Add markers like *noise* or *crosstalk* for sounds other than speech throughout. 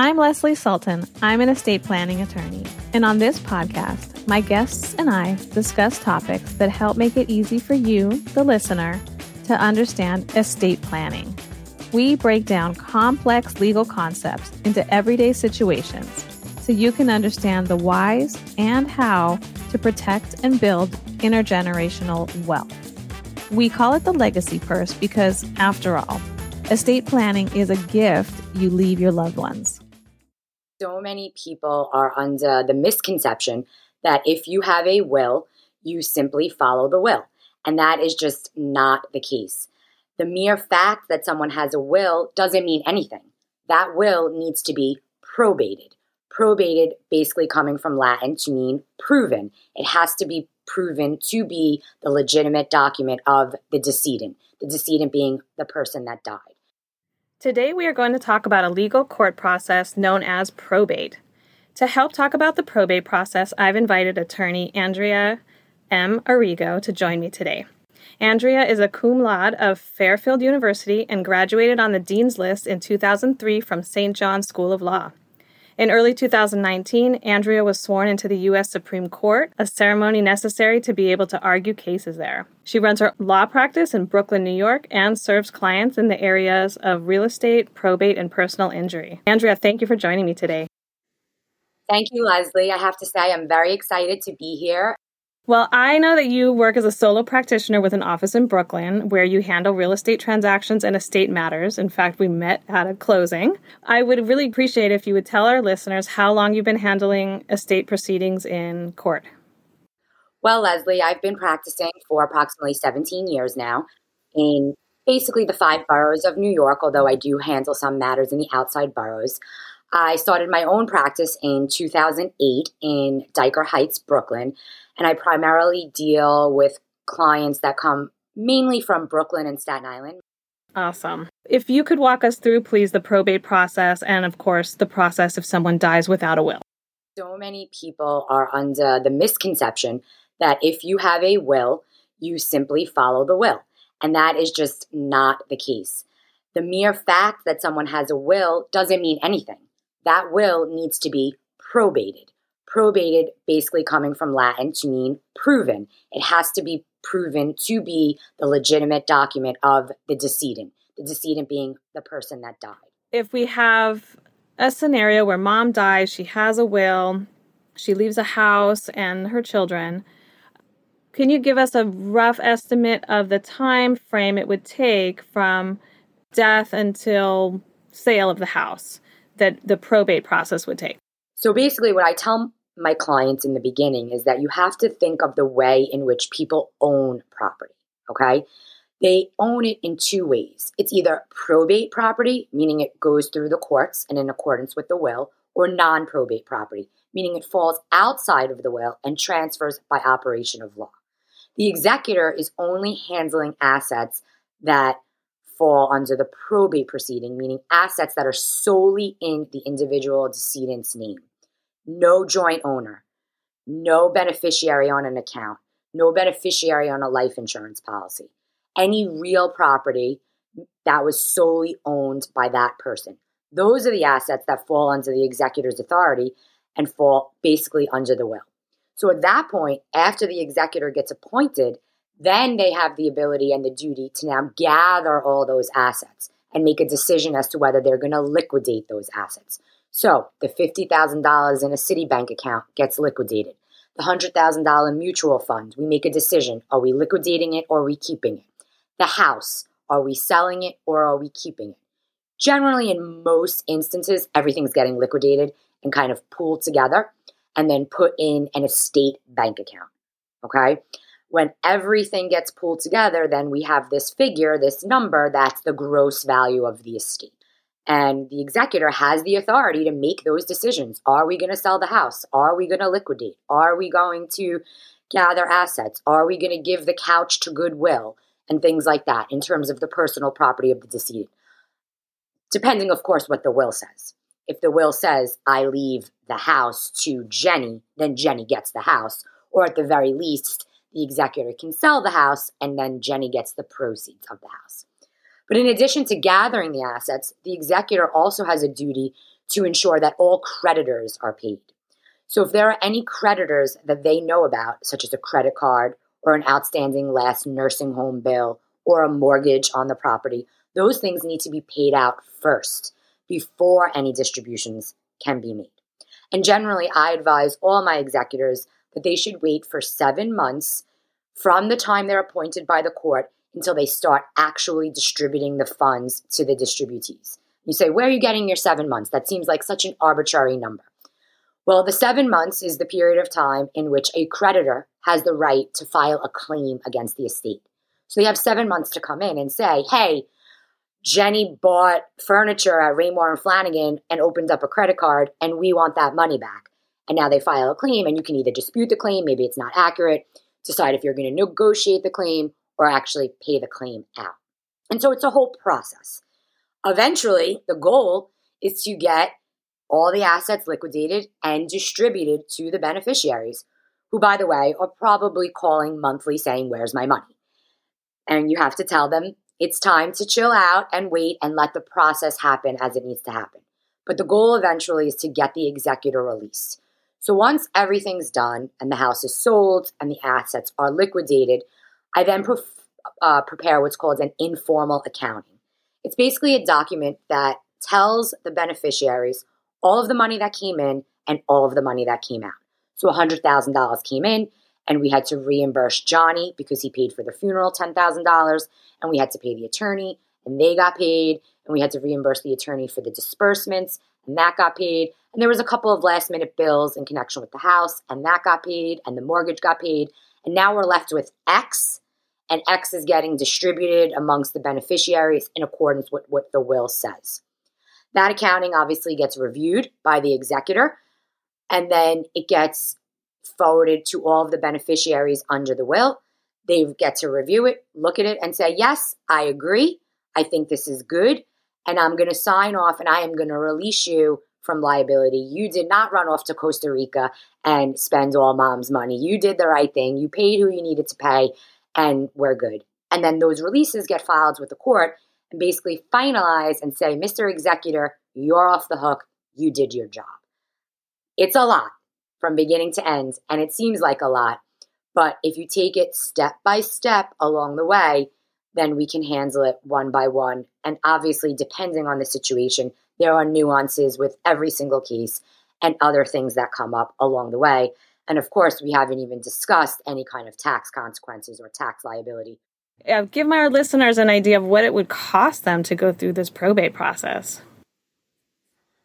I'm Leslie Sultan. I'm an estate planning attorney. And on this podcast, my guests and I discuss topics that help make it easy for you, the listener, to understand estate planning. We break down complex legal concepts into everyday situations so you can understand the whys and how to protect and build intergenerational wealth. We call it the legacy purse because, after all, estate planning is a gift you leave your loved ones. So many people are under the misconception that if you have a will, you simply follow the will. And that is just not the case. The mere fact that someone has a will doesn't mean anything. That will needs to be probated. Probated basically coming from Latin to mean proven. It has to be proven to be the legitimate document of the decedent, the decedent being the person that died. Today, we are going to talk about a legal court process known as probate. To help talk about the probate process, I've invited attorney Andrea M. Arrigo to join me today. Andrea is a cum laude of Fairfield University and graduated on the Dean's List in 2003 from St. John's School of Law. In early 2019, Andrea was sworn into the U.S. Supreme Court, a ceremony necessary to be able to argue cases there. She runs her law practice in Brooklyn, New York, and serves clients in the areas of real estate, probate, and personal injury. Andrea, thank you for joining me today. Thank you, Leslie. I have to say, I'm very excited to be here. Well, I know that you work as a solo practitioner with an office in Brooklyn where you handle real estate transactions and estate matters. In fact, we met at a closing. I would really appreciate if you would tell our listeners how long you've been handling estate proceedings in court. Well, Leslie, I've been practicing for approximately 17 years now in basically the five boroughs of New York, although I do handle some matters in the outside boroughs. I started my own practice in 2008 in Dyker Heights, Brooklyn, and I primarily deal with clients that come mainly from Brooklyn and Staten Island. Awesome. If you could walk us through, please, the probate process and, of course, the process if someone dies without a will. So many people are under the misconception that if you have a will, you simply follow the will. And that is just not the case. The mere fact that someone has a will doesn't mean anything. That will needs to be probated probated basically coming from Latin to mean proven. It has to be proven to be the legitimate document of the decedent, the decedent being the person that died. If we have a scenario where mom dies, she has a will, she leaves a house and her children. Can you give us a rough estimate of the time frame it would take from death until sale of the house that the probate process would take? So basically, what I tell my clients in the beginning is that you have to think of the way in which people own property, okay? They own it in two ways. It's either probate property, meaning it goes through the courts and in accordance with the will, or non probate property, meaning it falls outside of the will and transfers by operation of law. The executor is only handling assets that fall under the probate proceeding, meaning assets that are solely in the individual decedent's name no joint owner, no beneficiary on an account, no beneficiary on a life insurance policy, any real property that was solely owned by that person. Those are the assets that fall under the executor's authority and fall basically under the will. So at that point, after the executor gets appointed, then they have the ability and the duty to now gather all those assets and make a decision as to whether they're going to liquidate those assets. So the $50,000 in a Citibank account gets liquidated. The $100,000 mutual fund, we make a decision. Are we liquidating it or are we keeping it? The house, are we selling it or are we keeping it? Generally, in most instances, everything's getting liquidated and kind of pooled together and then put in an estate bank account. Okay? When everything gets pulled together, then we have this figure, this number, that's the gross value of the estate. And the executor has the authority to make those decisions. Are we going to sell the house? Are we going to liquidate? Are we going to gather assets? Are we going to give the couch to Goodwill? And things like that in terms of the personal property of the decedent. Depending, of course, what the will says. If the will says, I leave the house to Jenny, then Jenny gets the house. Or at the very least, the executor can sell the house and then Jenny gets the proceeds of the house. But in addition to gathering the assets, the executor also has a duty to ensure that all creditors are paid. So if there are any creditors that they know about, such as a credit card or an outstanding last nursing home bill or a mortgage on the property, those things need to be paid out first before any distributions can be made. And generally, I advise all my executors that they should wait for seven months from the time they're appointed by the court until they start actually distributing the funds to the distributees. You say, Where are you getting your seven months? That seems like such an arbitrary number. Well, the seven months is the period of time in which a creditor has the right to file a claim against the estate. So they have seven months to come in and say, Hey, Jenny bought furniture at Raymour and Flanigan and opened up a credit card, and we want that money back. And now they file a claim, and you can either dispute the claim, maybe it's not accurate, decide if you're going to negotiate the claim or actually pay the claim out. And so it's a whole process. Eventually, the goal is to get all the assets liquidated and distributed to the beneficiaries, who, by the way, are probably calling monthly saying, Where's my money? And you have to tell them it's time to chill out and wait and let the process happen as it needs to happen. But the goal eventually is to get the executor released. So once everything's done and the house is sold and the assets are liquidated, I then uh, prepare what's called an informal accounting. It's basically a document that tells the beneficiaries all of the money that came in and all of the money that came out. So $100,000 came in, and we had to reimburse Johnny because he paid for the funeral $10,000, and we had to pay the attorney, and they got paid, and we had to reimburse the attorney for the disbursements, and that got paid. And there was a couple of last minute bills in connection with the house, and that got paid, and the mortgage got paid. And now we're left with X, and X is getting distributed amongst the beneficiaries in accordance with what the will says. That accounting obviously gets reviewed by the executor, and then it gets forwarded to all of the beneficiaries under the will. They get to review it, look at it, and say, Yes, I agree. I think this is good. And I'm going to sign off and I am going to release you from liability. You did not run off to Costa Rica and spend all mom's money. You did the right thing. You paid who you needed to pay, and we're good. And then those releases get filed with the court and basically finalize and say, Mr. Executor, you're off the hook. You did your job. It's a lot from beginning to end, and it seems like a lot. But if you take it step by step along the way, then we can handle it one by one. And obviously, depending on the situation, there are nuances with every single case and other things that come up along the way. And of course, we haven't even discussed any kind of tax consequences or tax liability. Yeah, give my listeners an idea of what it would cost them to go through this probate process.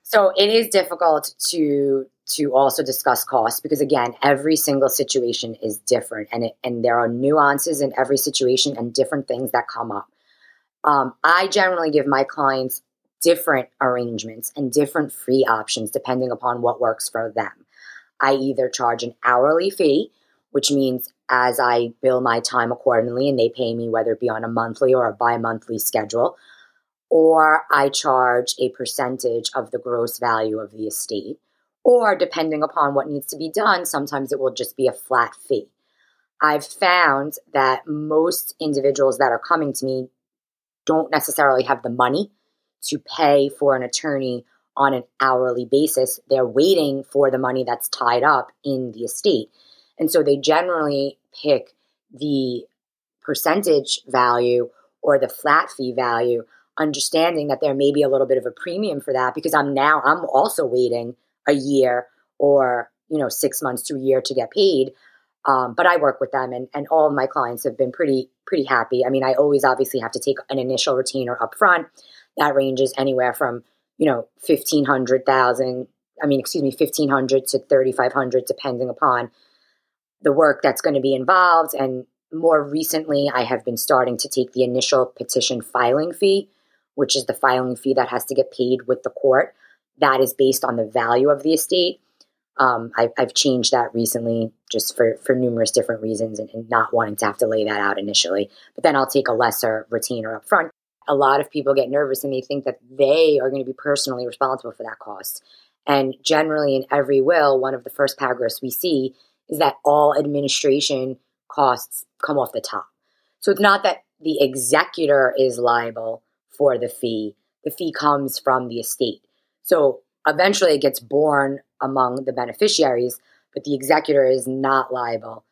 So it is difficult to to also discuss costs because again every single situation is different and it, and there are nuances in every situation and different things that come up um, i generally give my clients different arrangements and different free options depending upon what works for them i either charge an hourly fee which means as i bill my time accordingly and they pay me whether it be on a monthly or a bi-monthly schedule or i charge a percentage of the gross value of the estate or depending upon what needs to be done, sometimes it will just be a flat fee. I've found that most individuals that are coming to me don't necessarily have the money to pay for an attorney on an hourly basis. They're waiting for the money that's tied up in the estate. And so they generally pick the percentage value or the flat fee value, understanding that there may be a little bit of a premium for that because I'm now, I'm also waiting a year or you know six months to a year to get paid um, but i work with them and, and all my clients have been pretty pretty happy i mean i always obviously have to take an initial retainer up front that ranges anywhere from you know 15000 i mean excuse me 1500 to 3500 depending upon the work that's going to be involved and more recently i have been starting to take the initial petition filing fee which is the filing fee that has to get paid with the court that is based on the value of the estate. Um, I, have changed that recently just for, for numerous different reasons and, and, not wanting to have to lay that out initially. But then I'll take a lesser retainer up front. A lot of people get nervous and they think that they are going to be personally responsible for that cost. And generally, in every will, one of the first paragraphs we see is that all administration costs come off the top. So it's not that the executor is liable for the fee, the fee comes from the estate. So eventually it gets borne among the beneficiaries, but the executor is not liable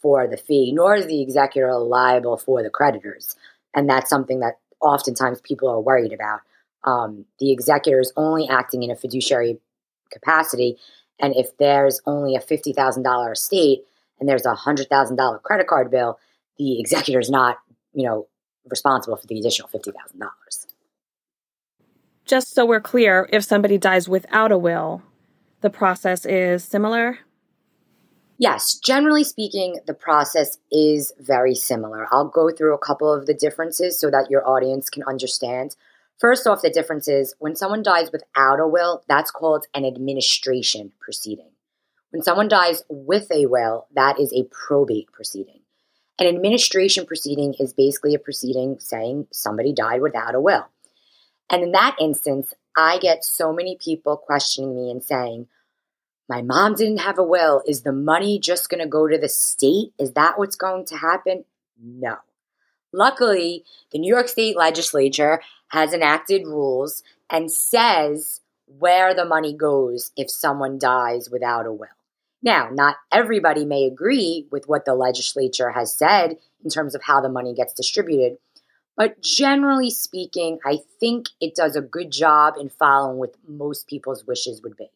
for the fee, nor is the executor liable for the creditors. And that's something that oftentimes people are worried about. Um, the executor is only acting in a fiduciary capacity. And if there's only a $50,000 estate and there's a $100,000 credit card bill, the executor is not, you know, responsible for the additional $50,000. Just so we're clear, if somebody dies without a will, the process is similar? Yes, generally speaking, the process is very similar. I'll go through a couple of the differences so that your audience can understand. First off, the difference is when someone dies without a will, that's called an administration proceeding. When someone dies with a will, that is a probate proceeding. An administration proceeding is basically a proceeding saying somebody died without a will. And in that instance, I get so many people questioning me and saying, my mom didn't have a will. Is the money just going to go to the state? Is that what's going to happen? No. Luckily, the New York State legislature has enacted rules and says where the money goes if someone dies without a will. Now, not everybody may agree with what the legislature has said in terms of how the money gets distributed, but generally speaking, I think it does a good job in following what most people's wishes would be.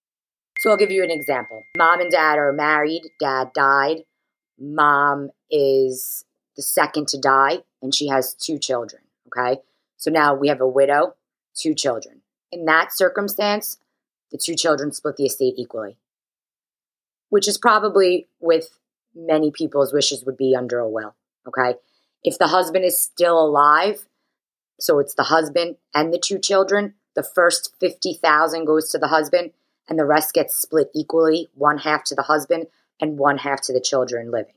So I'll give you an example. Mom and dad are married, dad died. Mom is the second to die, and she has two children. Okay. So now we have a widow, two children. In that circumstance, the two children split the estate equally, which is probably with many people's wishes would be under a will. Okay. If the husband is still alive, so it's the husband and the two children, the first 50,000 goes to the husband and the rest gets split equally, one half to the husband and one half to the children living.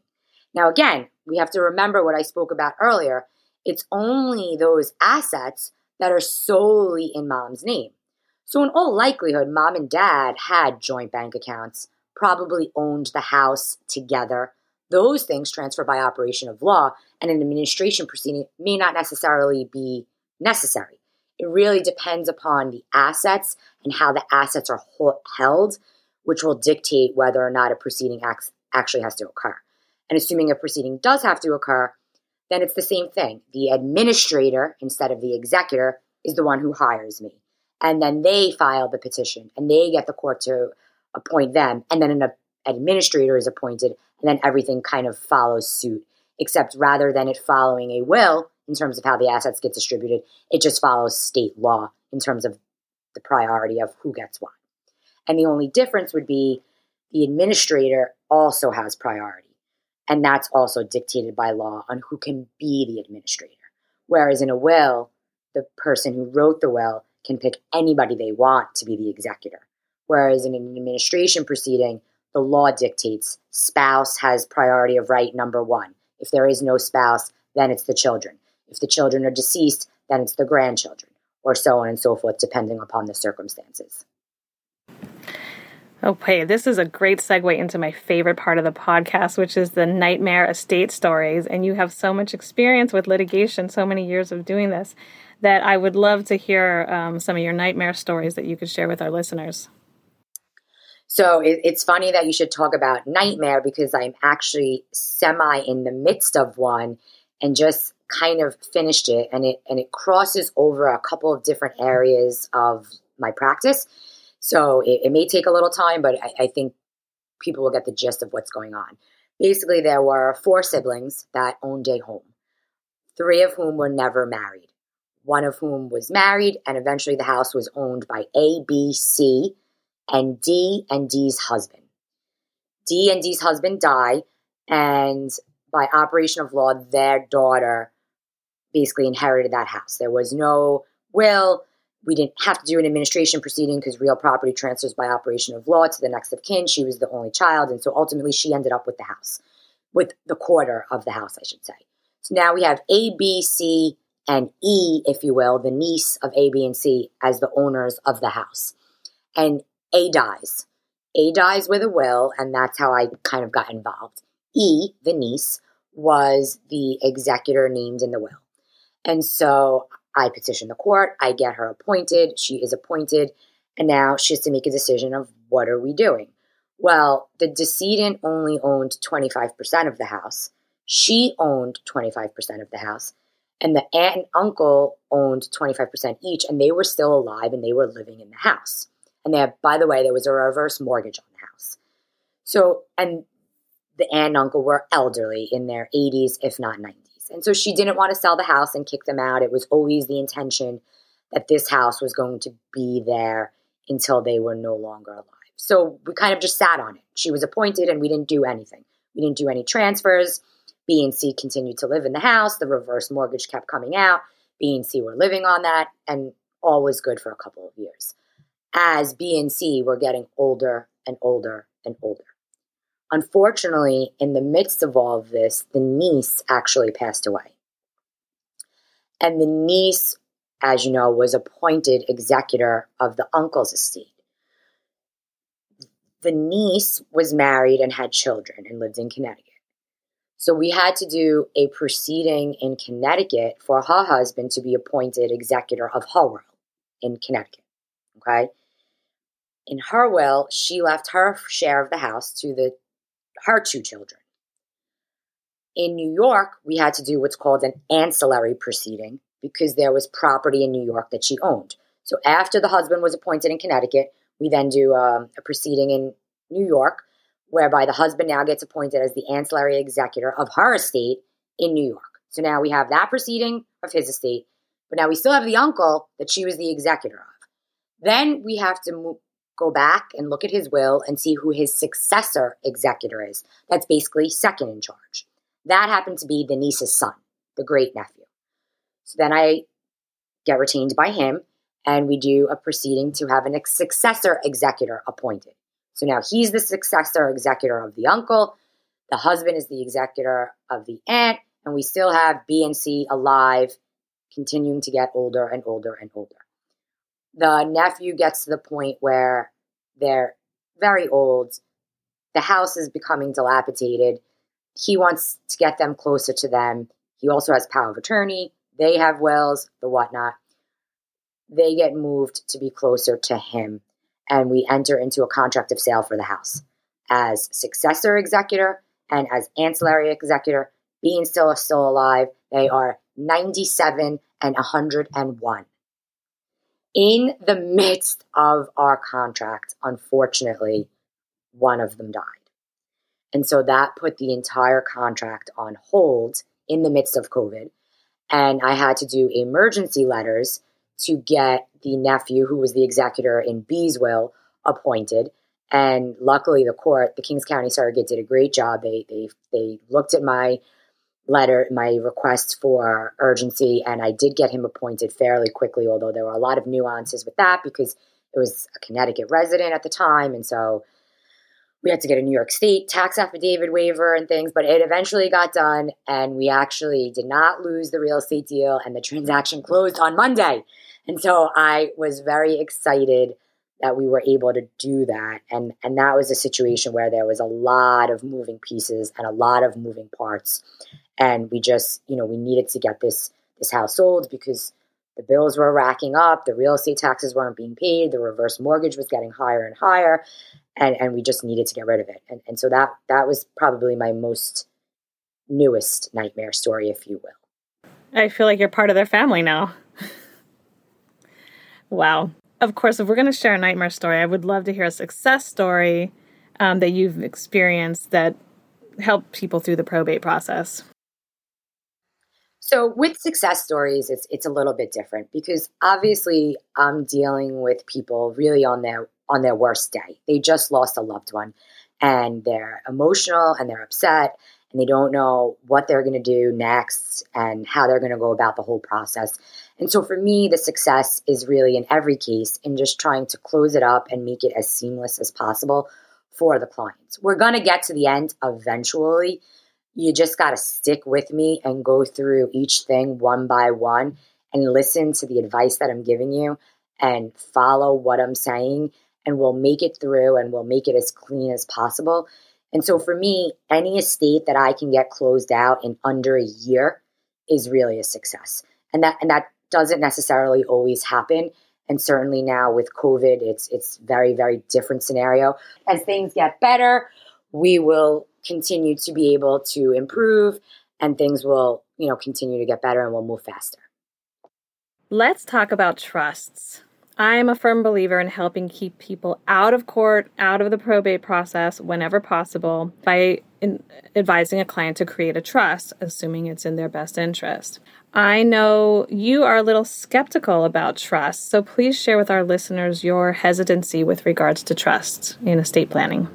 Now, again, we have to remember what I spoke about earlier. It's only those assets that are solely in mom's name. So, in all likelihood, mom and dad had joint bank accounts, probably owned the house together. Those things transfer by operation of law, and an administration proceeding may not necessarily be necessary. It really depends upon the assets and how the assets are held, which will dictate whether or not a proceeding actually has to occur. And assuming a proceeding does have to occur, then it's the same thing. The administrator, instead of the executor, is the one who hires me. And then they file the petition and they get the court to appoint them. And then an administrator is appointed, and then everything kind of follows suit. Except rather than it following a will, in terms of how the assets get distributed. It just follows state law in terms of the priority of who gets what. And the only difference would be the administrator also has priority. And that's also dictated by law on who can be the administrator. Whereas in a will, the person who wrote the will can pick anybody they want to be the executor. Whereas in an administration proceeding, the law dictates spouse has priority of right number one. If there is no spouse, then it's the children. If the children are deceased, then it's the grandchildren, or so on and so forth, depending upon the circumstances. Okay, this is a great segue into my favorite part of the podcast, which is the nightmare estate stories. And you have so much experience with litigation, so many years of doing this, that I would love to hear um, some of your nightmare stories that you could share with our listeners. So it, it's funny that you should talk about nightmare because I'm actually semi in the midst of one and just kind of finished it and it and it crosses over a couple of different areas of my practice. So it, it may take a little time but I, I, think people will get the gist of what's going on. Basically there were four siblings that owned a home three of whom were never married. One of whom was married and eventually the house was owned by a b c and d and d's husband. D and d's husband die and by operation of law their daughter basically inherited that house. There was no will. We didn't have to do an administration proceeding because real property transfers by operation of law to the next of kin. She was the only child. And so ultimately she ended up with the house, with the quarter of the house, I should say. So now we have A, B, C, and E, if you will, the niece of A, B, and C as the owners of the house. And A dies. A dies with a will, and that's how I kind of got involved. E, the niece, was the executor named in the will. And so I petition the court, I get her appointed, she is appointed, And now she has to make a decision of what are we doing? Well, the decedent only owned 25% of the house. She owned 25% of the house. And the aunt and uncle owned 25% each, and they were still alive and they were living in the house. And they by the way, there was a reverse mortgage on the house. So, and the aunt and uncle were elderly in their 80s, if not 90s. And so she didn't want to sell the house and kick them out. It was always the intention that this house was going to be there until they were no longer alive. So we kind of just sat on it. She was appointed and we didn't do anything. We didn't do any transfers. B and C continued to live in the house. The reverse mortgage kept coming out. B and C were living on that, and all was good for a couple of years. As B and C were getting older and older and older. Unfortunately, in the midst of all of this, the niece actually passed away. And the niece, as you know, was appointed executor of the uncle's estate. The niece was married and had children and lived in Connecticut. So we had to do a proceeding in Connecticut for her husband to be appointed executor of her will in Connecticut. Okay. In her will, she left her share of the house to the her two children. In New York, we had to do what's called an ancillary proceeding because there was property in New York that she owned. So after the husband was appointed in Connecticut, we then do um, a proceeding in New York whereby the husband now gets appointed as the ancillary executor of her estate in New York. So now we have that proceeding of his estate, but now we still have the uncle that she was the executor of. Then we have to move, go back and look at his will and see who his successor executor is. That's basically second in charge. That happened to be the niece's son, the great nephew. So then I get retained by him and we do a proceeding to have a successor executor appointed. So now he's the successor executor of the uncle. The husband is the executor of the aunt, and we still have B and C alive, continuing to get older and older and older. The nephew gets to the point where they're very old. The house is becoming dilapidated. He wants to get them closer to them. He also has power of attorney. They have wills, the whatnot. They get moved to be closer to him and we enter into a contract of sale for the house. As successor executor and as ancillary executor, being still still alive, they are 97 and 101. In the midst of our contract, unfortunately, one of them died. And so that put the entire contract on hold in the midst of COVID. And I had to do emergency letters to get the nephew, who was the executor in B's will, appointed. And luckily, the court, the Kings County Surrogate, did a great job. They they they looked at my letter, my request for urgency, and I did get him appointed fairly quickly. Although there were a lot of nuances with that because it was a Connecticut resident at the time, and so we had to get a New York State tax affidavit waiver and things, but it eventually got done. And we actually did not lose the real estate deal, and the transaction closed on Monday. And so I was very excited that we were able to do that. And, and that was a situation where there was a lot of moving pieces and a lot of moving parts. And we just, you know, we needed to get this this house sold because the bills were racking up, the real estate taxes weren't being paid, the reverse mortgage was getting higher and higher, and, and we just needed to get rid of it. And, and so that that was probably my most newest nightmare story, if you will. I feel like you're part of their family now. *laughs* Wow. Of course, if we're going to share a nightmare story, I would love to hear a success story um, that you've experienced that helped people through the probate process. So with success stories, it's it's a little bit different because obviously I'm dealing with people really on their on their worst day. They just lost a loved one and they're emotional and they're upset and they don't know what they're going to do next and how they're going to go about the whole process. And so for me, the success is really in every case in just trying to close it up and make it as seamless as possible for the clients. We're going to get to the end eventually. You just got to stick with me and go through each thing one by one and listen to the advice that I'm giving you and follow what I'm saying and we'll make it through and we'll make it as clean as possible and so for me, any estate that I can get closed out in under a year is really a success. And that and that doesn't necessarily always happen. And certainly now with COVID, it's it's very, very different scenario. As things get better, we will continue to be able to improve and things will, you know, continue to get better and we'll move faster. Let's talk about trusts. I am a firm believer in helping keep people out of court, out of the probate process whenever possible by advising a client to create a trust, assuming it's in their best interest. I know you are a little skeptical about trusts, so please share with our listeners your hesitancy with regards to trusts in estate planning.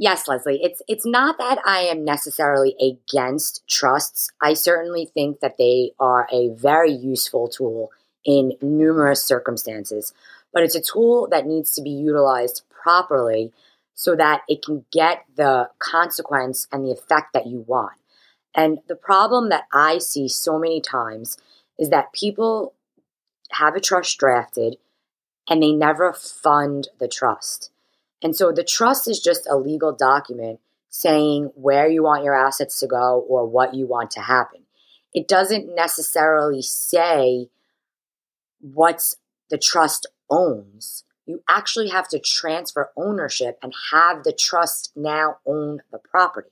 Yes, Leslie. It's it's not that I am necessarily against trusts. I certainly think that they are a very useful tool in numerous circumstances, but it's a tool that needs to be utilized properly so that it can get the consequence and the effect that you want. And the problem that I see so many times is that people have a trust drafted and they never fund the trust. And so the trust is just a legal document saying where you want your assets to go or what you want to happen. It doesn't necessarily say what the trust owns. You actually have to transfer ownership and have the trust now own the property.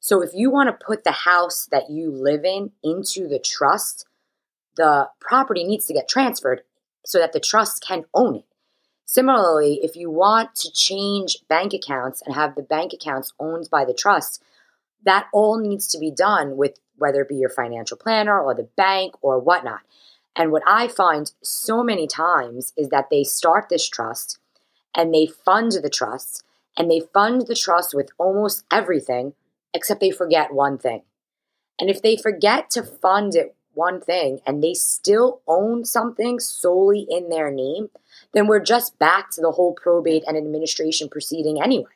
So if you want to put the house that you live in into the trust, the property needs to get transferred so that the trust can own it. Similarly, if you want to change bank accounts and have the bank accounts owned by the trust, that all needs to be done with whether it be your financial planner or the bank or whatnot. And what I find so many times is that they start this trust and they fund the trust and they fund the trust with almost everything except they forget one thing. And if they forget to fund it one thing and they still own something solely in their name, then we're just back to the whole probate and administration proceeding anyway.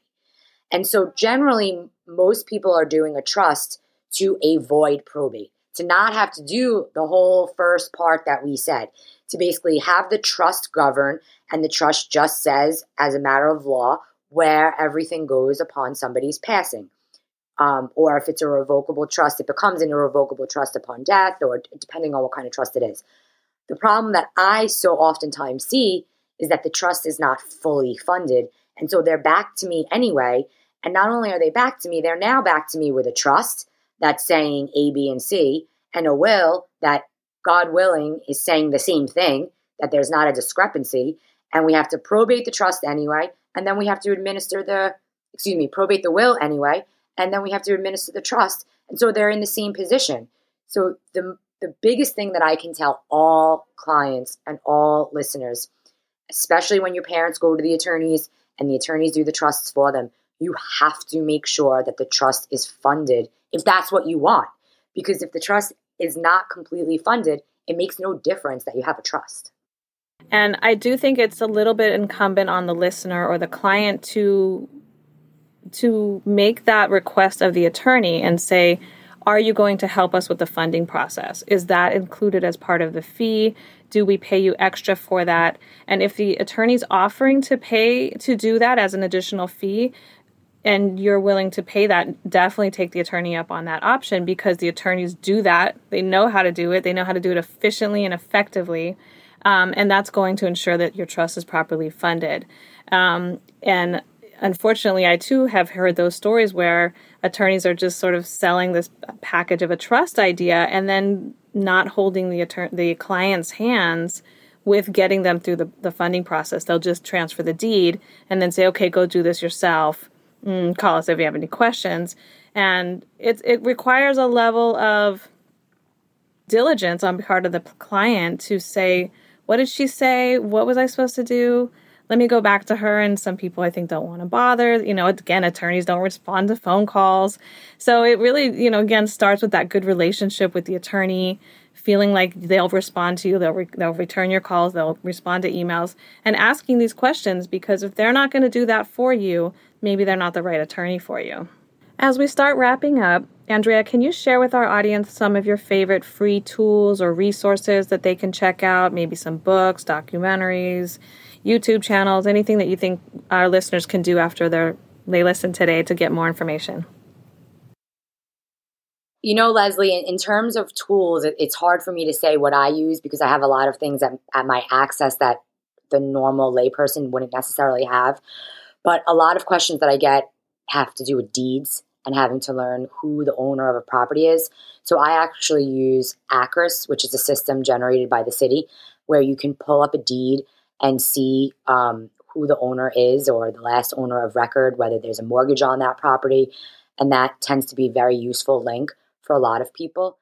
And so generally, most people are doing a trust to avoid probate, to not have to do the whole first part that we said, to basically have the trust govern, and the trust just says, as a matter of law, where everything goes upon somebody's passing. Um, or if it's a revocable trust, it becomes an irrevocable trust upon death, or depending on what kind of trust it is. The problem that I so oftentimes see is that the trust is not fully funded. And so they're back to me anyway. And not only are they back to me, they're now back to me with a trust that's saying A, B, and C, and a will that, God willing, is saying the same thing, that there's not a discrepancy. And we have to probate the trust anyway. And then we have to administer the, excuse me, probate the will anyway. And then we have to administer the trust. And so they're in the same position. So the, the biggest thing that I can tell all clients and all listeners especially when your parents go to the attorneys and the attorneys do the trusts for them, you have to make sure that the trust is funded if that's what you want. Because if the trust is not completely funded, it makes no difference that you have a trust. And I do think it's a little bit incumbent on the listener or the client to to make that request of the attorney and say, are you going to help us with the funding process? Is that included as part of the fee? Do we pay you extra for that? And if the attorney's offering to pay to do that as an additional fee, and you're willing to pay that, definitely take the attorney up on that option because the attorneys do that. They know how to do it, they know how to do it efficiently and effectively. Um, and that's going to ensure that your trust is properly funded. Um, and unfortunately, I too have heard those stories where attorneys are just sort of selling this package of a trust idea and then not holding the attorney, the client's hands with getting them through the, the funding process. They'll just transfer the deed and then say, okay, go do this yourself. Mm, call us if you have any questions. And it, it requires a level of diligence on part of the client to say, what did she say? What was I supposed to do? let me go back to her. And some people I think don't want to bother. You know, again, attorneys don't respond to phone calls. So it really, you know, again, starts with that good relationship with the attorney, feeling like they'll respond to you, they'll, re- they'll return your calls, they'll respond to emails, and asking these questions because if they're not going to do that for you, maybe they're not the right attorney for you. As we start wrapping up, Andrea, can you share with our audience some of your favorite free tools or resources that they can check out? Maybe some books, documentaries, YouTube channels, anything that you think our listeners can do after they listen today to get more information? You know, Leslie, in, in terms of tools, it, it's hard for me to say what I use because I have a lot of things at, at my access that the normal layperson wouldn't necessarily have. But a lot of questions that I get have to do with deeds and having to learn who the owner of a property is. So I actually use ACRIS, which is a system generated by the city where you can pull up a deed and see um, who the owner is or the last owner of record, whether there's a mortgage on that property. And that tends to be a very useful link for a lot of people.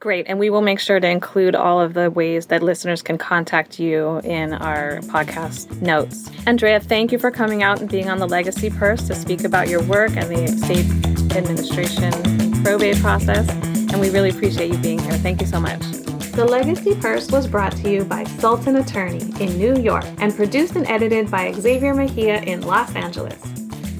Great. And we will make sure to include all of the ways that listeners can contact you in our podcast notes. Andrea, thank you for coming out and being on the Legacy Purse to speak about your work and the estate administration probate process. And we really appreciate you being here. Thank you so much. The Legacy Purse was brought to you by Sultan Attorney in New York and produced and edited by Xavier Mejia in Los Angeles.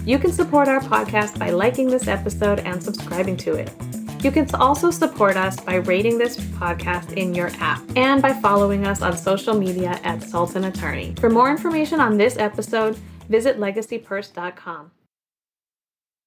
You can support our podcast by liking this episode and subscribing to it. You can also support us by rating this podcast in your app and by following us on social media at Sultan Attorney. For more information on this episode, visit legacypurse.com.